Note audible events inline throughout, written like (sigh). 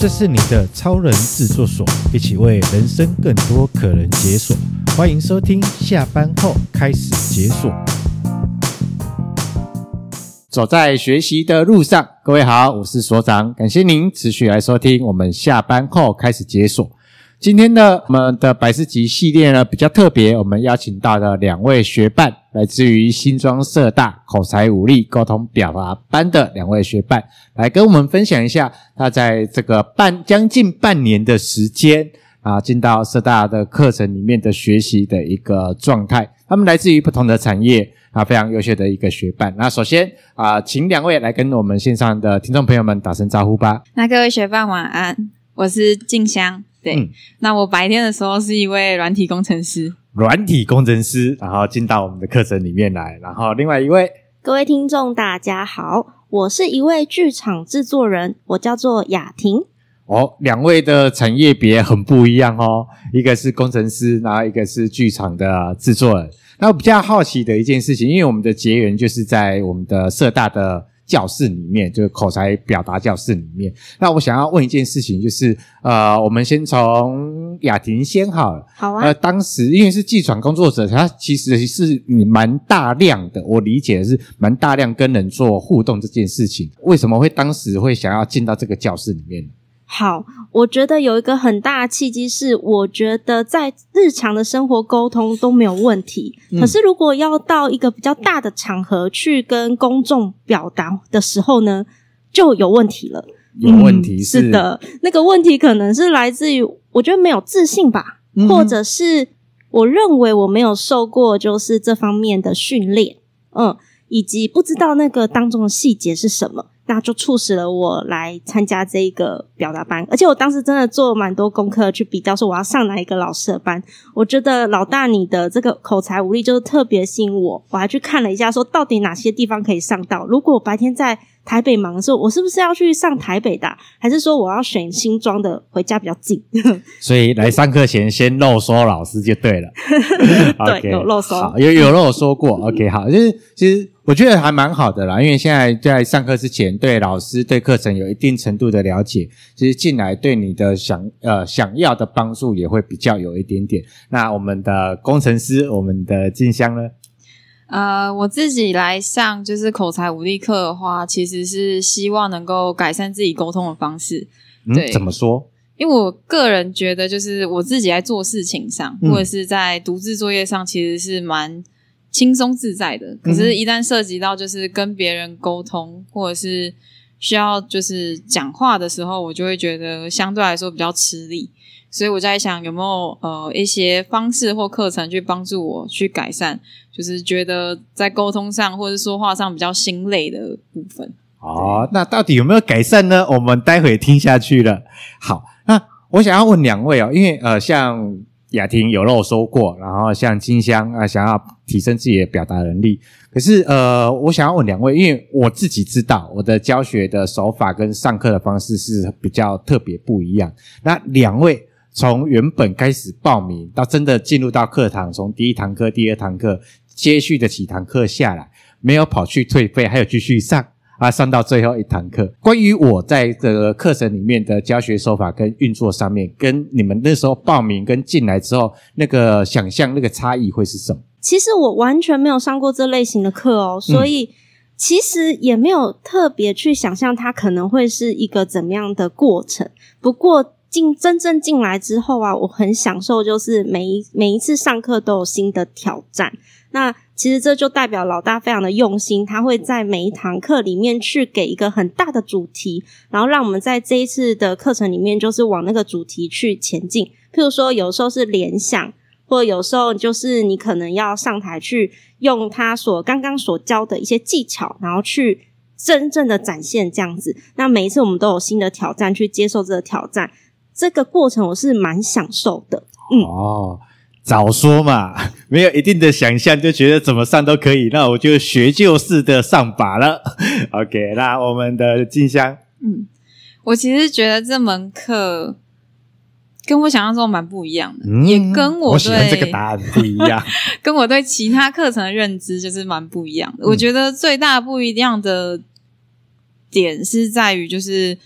这是你的超人制作所，一起为人生更多可能解锁。欢迎收听，下班后开始解锁。走在学习的路上，各位好，我是所长，感谢您持续来收听我们下班后开始解锁。今天呢，我们的百事集系列呢比较特别，我们邀请到了两位学伴，来自于新庄社大口才武力沟通表达班的两位学伴，来跟我们分享一下他在这个半将近半年的时间啊，进到社大的课程里面的学习的一个状态。他们来自于不同的产业啊，非常优秀的一个学伴。那首先啊，请两位来跟我们线上的听众朋友们打声招呼吧。那各位学伴晚安，我是静香。对，嗯、那我白天的时候是一位软体工程师，软体工程师，然后进到我们的课程里面来。然后另外一位，各位听众大家好，我是一位剧场制作人，我叫做雅婷。哦，两位的产业别很不一样哦，一个是工程师，然后一个是剧场的制作人。那我比较好奇的一件事情，因为我们的结缘就是在我们的社大的。教室里面就是口才表达教室里面。那我想要问一件事情，就是呃，我们先从雅婷先好了。好啊。呃，当时因为是技传工作者，他其实是你蛮大量的，我理解的是蛮大量跟人做互动这件事情。为什么会当时会想要进到这个教室里面呢？好，我觉得有一个很大的契机是，我觉得在日常的生活沟通都没有问题，嗯、可是如果要到一个比较大的场合去跟公众表达的时候呢，就有问题了。有问题是、嗯、是的，那个问题可能是来自于我觉得没有自信吧，嗯、或者是我认为我没有受过就是这方面的训练，嗯，以及不知道那个当中的细节是什么。那就促使了我来参加这一个表达班，而且我当时真的做蛮多功课去比较，说我要上哪一个老师的班。我觉得老大你的这个口才武力就是特别吸引我，我还去看了一下，说到底哪些地方可以上到。如果白天在台北忙的时候，我是不是要去上台北的？还是说我要选新庄的，回家比较近？(laughs) 所以来上课前先漏说老师就对了。(laughs) 对，有漏说，有有漏说过。(laughs) OK，好，就是其实。我觉得还蛮好的啦，因为现在在上课之前，对老师对课程有一定程度的了解，其实进来对你的想呃想要的帮助也会比较有一点点。那我们的工程师，我们的静香呢？呃，我自己来上就是口才武力课的话，其实是希望能够改善自己沟通的方式。对，嗯，怎么说？因为我个人觉得，就是我自己在做事情上，嗯，或者是在独自作业上，其实是蛮。轻松自在的，可是，一旦涉及到就是跟别人沟通，或者是需要就是讲话的时候，我就会觉得相对来说比较吃力。所以我在想，有没有呃一些方式或课程去帮助我去改善，就是觉得在沟通上或者说话上比较心累的部分。哦，那到底有没有改善呢？我们待会听下去了。好，那我想要问两位哦，因为呃像。雅婷有漏说过，然后像金香啊，想要提升自己的表达能力。可是呃，我想要问两位，因为我自己知道我的教学的手法跟上课的方式是比较特别不一样。那两位从原本开始报名到真的进入到课堂，从第一堂课、第二堂课接续的几堂课下来，没有跑去退费，还有继续上。啊，上到最后一堂课，关于我在这个课程里面的教学手法跟运作上面，跟你们那时候报名跟进来之后那个想象那个差异会是什么？其实我完全没有上过这类型的课哦，所以其实也没有特别去想象它可能会是一个怎么样的过程。不过进真正进来之后啊，我很享受，就是每一每一次上课都有新的挑战。那其实这就代表老大非常的用心，他会在每一堂课里面去给一个很大的主题，然后让我们在这一次的课程里面就是往那个主题去前进。譬如说，有时候是联想，或者有时候就是你可能要上台去用他所刚刚所教的一些技巧，然后去真正的展现这样子。那每一次我们都有新的挑战，去接受这个挑战，这个过程我是蛮享受的。嗯。哦。早说嘛，(laughs) 没有一定的想象就觉得怎么上都可以，那我就学就式的上把了。(laughs) OK，那我们的静香，嗯，我其实觉得这门课跟我想象中蛮不一样的，嗯、也跟我对我喜欢这个答案不一样，(laughs) 跟我对其他课程的认知就是蛮不一样的。嗯、我觉得最大不一样的点是在于，就是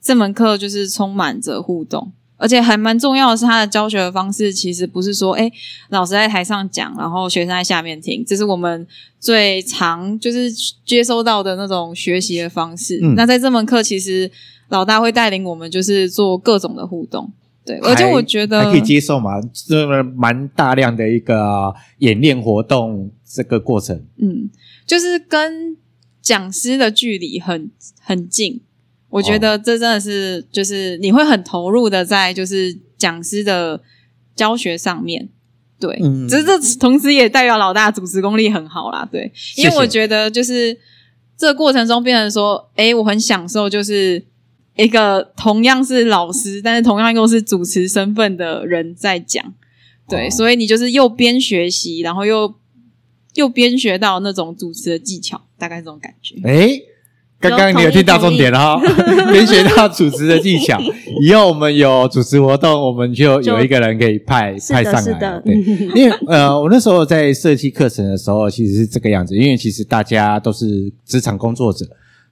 这门课就是充满着互动。而且还蛮重要的是，他的教学的方式其实不是说，哎，老师在台上讲，然后学生在下面听，这是我们最常就是接收到的那种学习的方式。嗯、那在这门课，其实老大会带领我们就是做各种的互动，对，而且我觉得还可以接受嘛，这么蛮大量的一个演练活动这个过程，嗯，就是跟讲师的距离很很近。我觉得这真的是，就是你会很投入的在就是讲师的教学上面，对，嗯，只是这同时也代表老大主持功力很好啦，对。因为我觉得就是这个过程中变成说，哎，我很享受，就是一个同样是老师，但是同样又是主持身份的人在讲，对，哦，所以你就是又边学习，然后又又边学到那种主持的技巧，大概这种感觉，诶刚刚你有听到重点了哈，先 (laughs) 学到主持的技巧，以后我们有主持活动，我们就有一个人可以派派上来。对，因为呃，我那时候在设计课程的时候，其实是这个样子。因为其实大家都是职场工作者，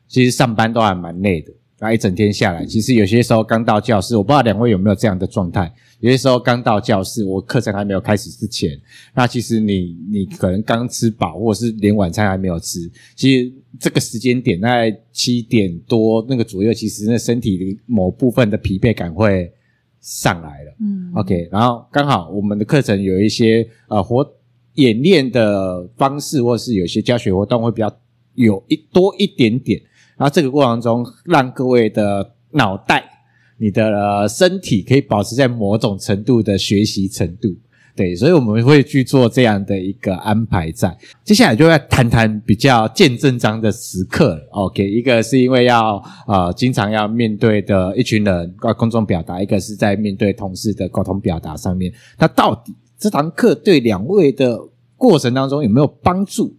其实上班都还蛮累的。那一整天下来，其实有些时候刚到教室，我不知道两位有没有这样的状态。有些时候刚到教室，我课程还没有开始之前，那其实你你可能刚吃饱，或者是连晚餐还没有吃。其实这个时间点，大概七点多那个左右，其实那身体的某部分的疲惫感会上来了。嗯，OK，然后刚好我们的课程有一些呃活演练的方式，或是有些教学活动会比较有一多一点点。然后这个过程中，让各位的脑袋、你的、呃、身体可以保持在某种程度的学习程度，对，所以我们会去做这样的一个安排在。接下来就要谈谈比较见证章的时刻，OK，一个是因为要呃经常要面对的一群人要公众表达，一个是在面对同事的沟通表达上面。那到底这堂课对两位的过程当中有没有帮助？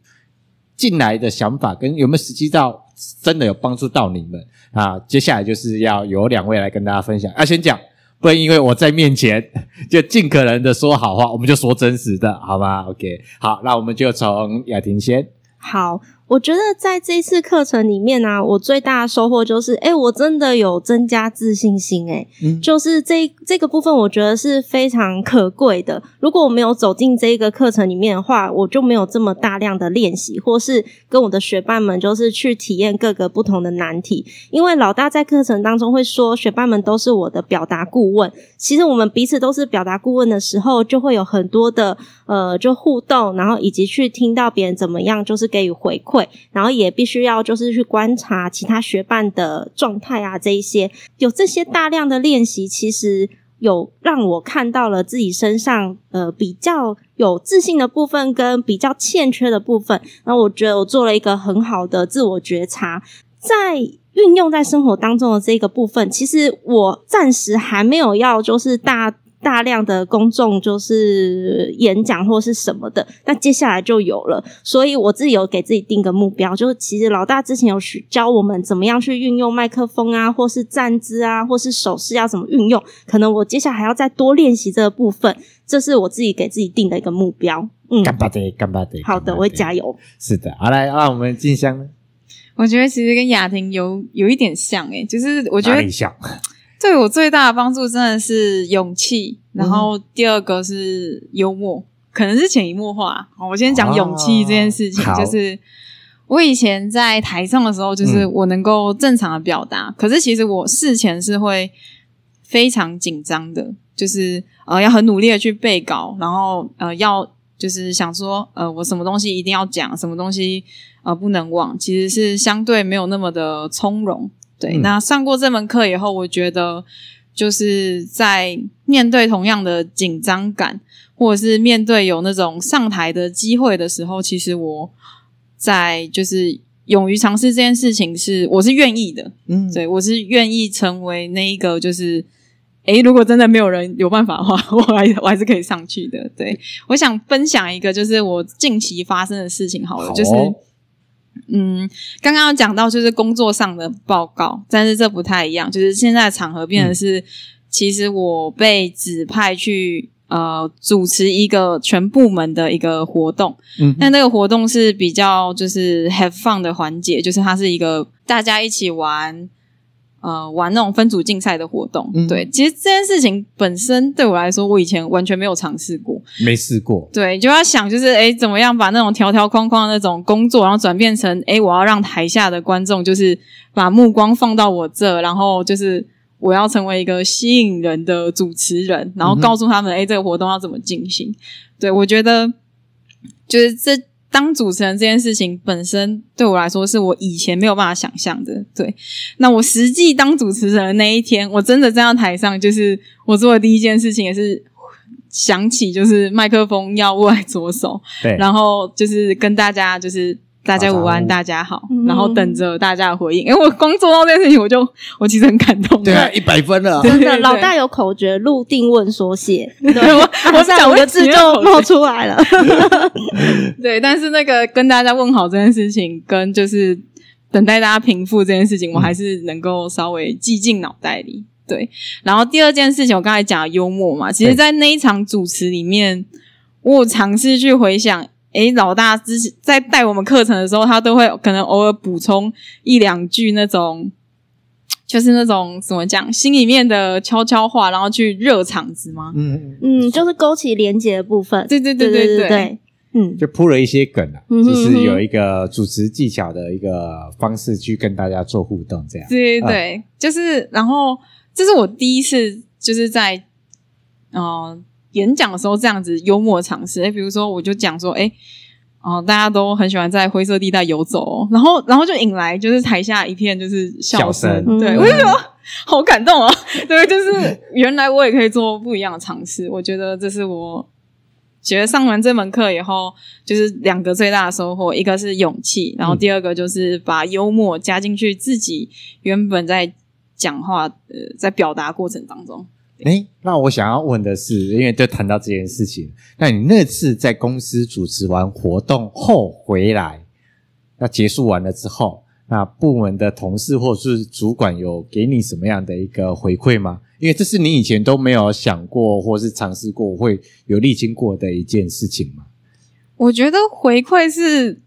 进来的想法跟有没有实际到真的有帮助到你们啊？接下来就是要有两位来跟大家分享。啊，先讲，不能因为我在面前 (laughs) 就尽可能的说好话，我们就说真实的，好吗？OK，好，那我们就从雅婷先。好。我觉得在这一次课程里面呢、啊，我最大的收获就是，哎，我真的有增加自信心，哎、嗯，就是这这个部分，我觉得是非常可贵的。如果我没有走进这一个课程里面的话，我就没有这么大量的练习，或是跟我的学伴们就是去体验各个不同的难题。因为老大在课程当中会说，学伴们都是我的表达顾问。其实我们彼此都是表达顾问的时候，就会有很多的呃，就互动，然后以及去听到别人怎么样，就是给予回馈。然后也必须要就是去观察其他学伴的状态啊，这一些有这些大量的练习，其实有让我看到了自己身上呃比较有自信的部分跟比较欠缺的部分。然后我觉得我做了一个很好的自我觉察，在运用在生活当中的这个部分，其实我暂时还没有要就是大。大量的公众就是演讲或是什么的，那接下来就有了。所以我自己有给自己定个目标，就是其实老大之前有教我们怎么样去运用麦克风啊，或是站姿啊，或是手势要怎么运用。可能我接下来还要再多练习这个部分，这是我自己给自己定的一个目标。嗯，干巴的，干巴的。好的，我会加油。是的，好来，让我们静香呢？我觉得其实跟雅婷有有一点像，诶，就是我觉得。像。对我最大的帮助真的是勇气，然后第二个是幽默，可能是潜移默化。我先讲勇气这件事情，哦、就是我以前在台上的时候，就是我能够正常的表达，嗯、可是其实我事前是会非常紧张的，就是呃要很努力的去背稿，然后呃要就是想说呃我什么东西一定要讲，什么东西呃不能忘，其实是相对没有那么的从容。对，那上过这门课以后，我觉得就是在面对同样的紧张感，或者是面对有那种上台的机会的时候，其实我在就是勇于尝试这件事情是我是愿意的，嗯，对，我是愿意成为那一个就是，诶，如果真的没有人有办法的话，我还我还是可以上去的。对，我想分享一个就是我近期发生的事情好了，好哦，就是。嗯，刚刚讲到就是工作上的报告，但是这不太一样。就是现在的场合变的是，嗯、其实我被指派去呃主持一个全部门的一个活动。嗯，但那个活动是比较就是 have fun 的环节，就是它是一个大家一起玩呃，玩那种分组竞赛的活动，嗯、对，其实这件事情本身对我来说，我以前完全没有尝试过，没试过，对，就要想就是，哎怎么样把那种条条框框的那种工作，然后转变成，哎我要让台下的观众就是把目光放到我这，然后就是我要成为一个吸引人的主持人，然后告诉他们，哎、嗯、这个活动要怎么进行，对，我觉得就是这。当主持人这件事情本身对我来说是我以前没有办法想象的。对，那我实际当主持人的那一天，我真的站在台上，就是我做的第一件事情，也是想起就是麦克风要握在左手，对，然后就是跟大家就是。大家午安，大家好，嗯、然后等着大家的回应。因 (laughs) 为我光做到这件事情，我就 (laughs) 我其实很感动。对啊，一百分了，真的。老大有口诀：入、定、问、所写。对，我 (laughs) 我讲五个字就冒出来了。对，但是那个跟大家问好这件事情，跟就是等待大家平复这件事情，我还是能够稍微记进脑袋里。对，然后第二件事情，我刚才讲幽默嘛，其实，在那一场主持里面，我有尝试去回想。诶，老大之前在带我们课程的时候，他都会可能偶尔补充一两句那种，就是那种怎么讲，心里面的悄悄话，然后去热场子吗？嗯嗯，就是勾起连接的部分。对对对对对对，嗯，就铺了一些梗啊，嗯、就是有一个主持技巧的一个方式去跟大家做互动，这样。对对对，嗯、就是然后这是我第一次就是在，嗯、呃。演讲的时候这样子幽默尝试，诶比如说我就讲说，哎哦，大家都很喜欢在灰色地带游走，哦，然后然后就引来就是台下一片就是笑声，笑声对，嗯、我就觉得好感动啊，(laughs) 对，就是原来我也可以做不一样的尝试，我觉得这是我觉得上完这门课以后，就是两个最大的收获，一个是勇气，然后第二个就是把幽默加进去自己原本在讲话呃在表达过程当中。诶，那我想要问的是，因为就谈到这件事情，那你那次在公司主持完活动后回来，那结束完了之后，那部门的同事或是主管有给你什么样的一个回馈吗？因为这是你以前都没有想过或是尝试过会有历经过的一件事情吗？我觉得回馈是，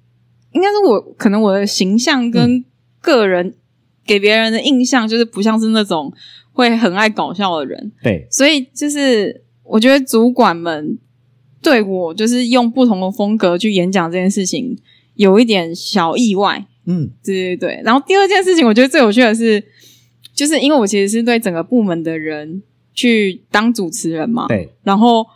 应该是我可能我的形象跟个人给别人的印象就是不像是那种。会很爱搞笑的人，对，所以就是我觉得主管们对我就是用不同的风格去演讲这件事情有一点小意外，嗯，对对对。然后第二件事情，我觉得最有趣的是，就是因为我其实是对整个部门的人去当主持人嘛，对。然后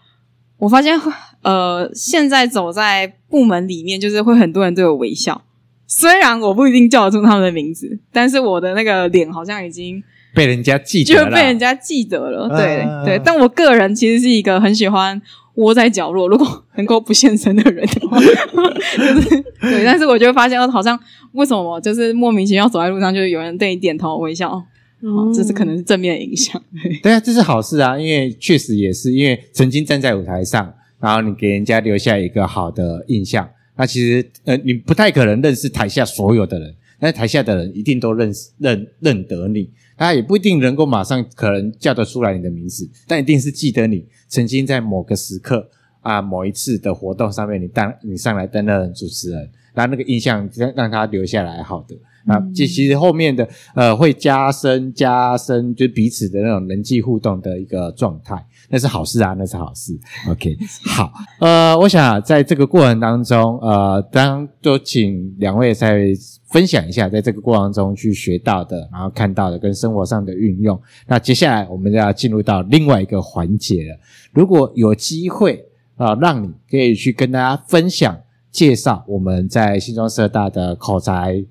我发现，呃，现在走在部门里面，就是会很多人对我微笑，虽然我不一定叫得出他们的名字，但是我的那个脸好像已经。被人家记得了，就被人家记得了，对、啊、对。但我个人其实是一个很喜欢窝在角落，如果能够不现身的人的话，(laughs) 就是对。但是我就会发现，哦好像为什么就是莫名其妙走在路上，就有人对你点头微笑，嗯，这是可能是正面的影响。对，对啊，这是好事啊，因为确实也是因为曾经站在舞台上，然后你给人家留下一个好的印象。那其实呃，你不太可能认识台下所有的人，但是台下的人一定都认识认认得你。他也不一定能够马上可能叫得出来你的名字，但一定是记得你曾经在某个时刻啊，某一次的活动上面你当你上来担任主持人，然后那个印象让让他留下来好的。那其其实后面的呃会加深加深就彼此的那种人际互动的一个状态，那是好事啊，那是好事。OK，(laughs) 好，呃，我想在这个过程当中，呃，当就请两位再分享一下，在这个过程中去学到的，然后看到的跟生活上的运用。那接下来我们就要进入到另外一个环节了。如果有机会啊，呃，让你可以去跟大家分享介绍我们在新庄社大的口才。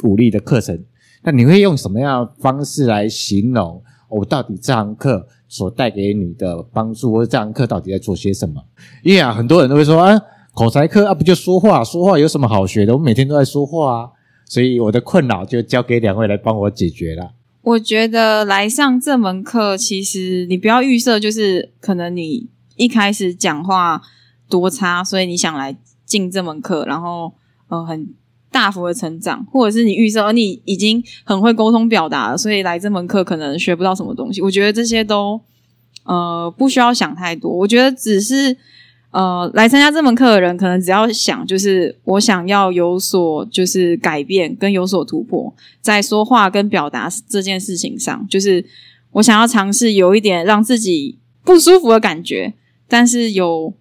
鼓励的课程，那你会用什么样的方式来形容我、到底这堂课所带给你的帮助，或者这堂课到底在做些什么？因为啊，很多人都会说啊，口才课啊，不就说话？说话有什么好学的？我每天都在说话啊，所以我的困扰就交给两位来帮我解决了。我觉得来上这门课，其实你不要预设，就是可能你一开始讲话多差，所以你想来进这门课，然后呃很。大幅的成长，或者是你预设，而你已经很会沟通表达了，所以来这门课可能学不到什么东西。我觉得这些都呃不需要想太多。我觉得只是呃，来参加这门课的人，可能只要想，就是我想要有所就是改变跟有所突破，在说话跟表达这件事情上，就是我想要尝试有一点让自己不舒服的感觉，但是有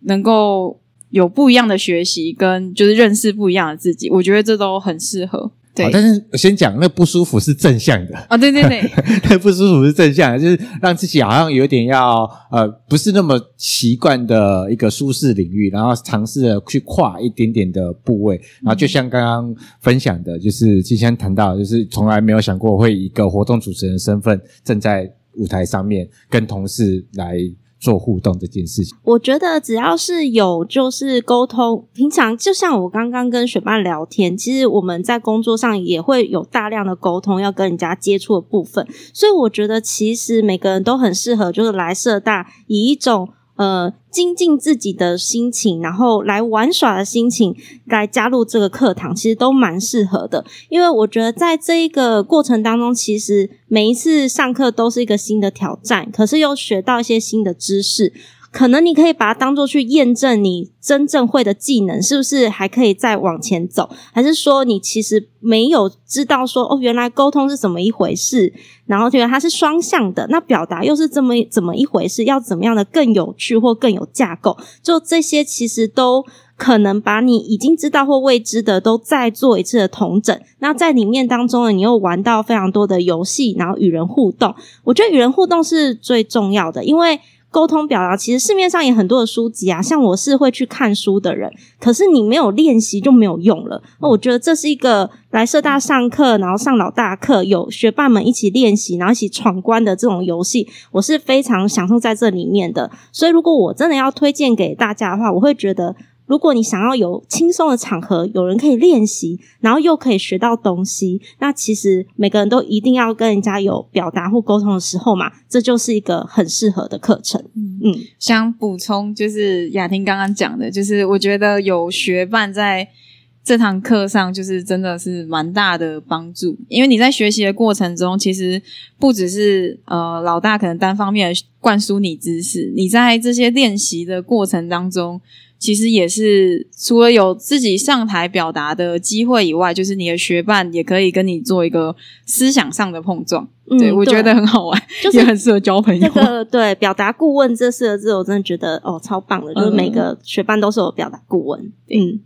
能够有不一样的学习跟就是认识不一样的自己，我觉得这都很适合。对，但是我先讲，那不舒服是正向的啊、哦，对对对，(laughs) 那不舒服是正向的，就是让自己好像有点要呃，不是那么习惯的一个舒适领域，然后尝试着去跨一点点的部位，然后就像刚刚分享的，就是之前谈到，就是从来没有想过会以一个活动主持人身份站在舞台上面跟同事来。做互动这件事情，我觉得只要是有就是沟通，平常就像我刚刚跟雪曼聊天，其实我们在工作上也会有大量的沟通，要跟人家接触的部分，所以我觉得其实每个人都很适合，就是来社大以一种。呃，精进自己的心情，然后来玩耍的心情，来加入这个课堂，其实都蛮适合的。因为我觉得在这一个过程当中，其实每一次上课都是一个新的挑战，可是又学到一些新的知识。可能你可以把它当做去验证你真正会的技能是不是还可以再往前走，还是说你其实没有知道说哦，原来沟通是怎么一回事，然后觉得它是双向的，那表达又是这么怎么一回事，要怎么样的更有趣或更有架构，就这些其实都可能把你已经知道或未知的都再做一次的同整。那在里面当中呢，你又玩到非常多的游戏，然后与人互动，我觉得与人互动是最重要的，因为。沟通表达，其实市面上也很多的书籍啊，像我是会去看书的人，可是你没有练习就没有用了。那我觉得这是一个来社大上课，然后上老大课，有学霸们一起练习，然后一起闯关的这种游戏，我是非常享受在这里面的。所以如果我真的要推荐给大家的话，我会觉得。如果你想要有轻松的场合，有人可以练习，然后又可以学到东西，那其实每个人都一定要跟人家有表达或沟通的时候嘛，这就是一个很适合的课程。嗯，想补充就是雅婷刚刚讲的，就是我觉得有学伴在这堂课上，就是真的是蛮大的帮助，因为你在学习的过程中，其实不只是呃老大可能单方面灌输你知识，你在这些练习的过程当中。其实也是除了有自己上台表达的机会以外，就是你的学伴也可以跟你做一个思想上的碰撞。嗯、对，我觉得很好玩，就是也很适合交朋友。这个对表达顾问这四个字，我真的觉得哦超棒的，就是每个学伴都是我表达顾问。嗯，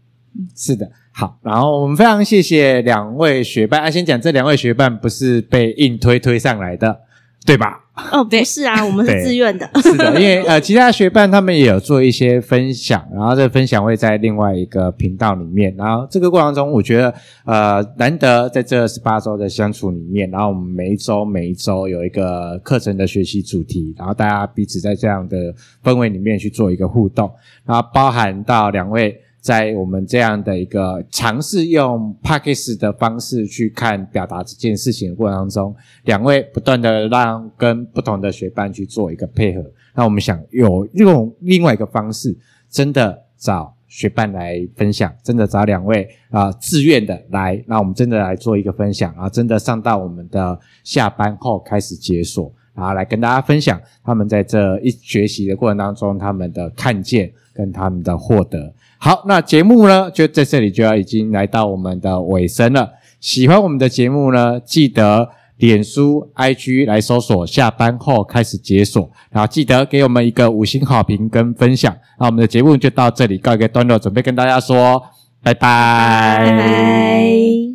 是的，好。然后我们非常谢谢两位学伴。啊，先讲这两位学伴不是被硬推推上来的，对吧？哦，不是啊，我们是自愿的。(laughs) 是的，因为呃，其他学伴他们也有做一些分享，然后这个分享会在另外一个频道里面。然后这个过程中，我觉得呃，难得在这十八周的相处里面，然后我们每一周每一周有一个课程的学习主题，然后大家彼此在这样的氛围里面去做一个互动，然后包含到两位。在我们这样的一个尝试用 Podcast 的方式去看表达这件事情的过程当中，两位不断的让跟不同的学伴去做一个配合。那我们想有用另外一个方式，真的找学伴来分享，真的找两位啊、自愿的来，那我们真的来做一个分享，啊真的上到我们的下班后开始解锁，然后来跟大家分享他们在这一学习的过程当中他们的看见跟他们的获得。好，那节目呢，就在这里就要已经来到我们的尾声了。喜欢我们的节目呢，记得脸书、IG 来搜索，下班后开始解锁，然后记得给我们一个五星好评跟分享。那我们的节目就到这里告一个段落，准备跟大家说拜拜。拜拜。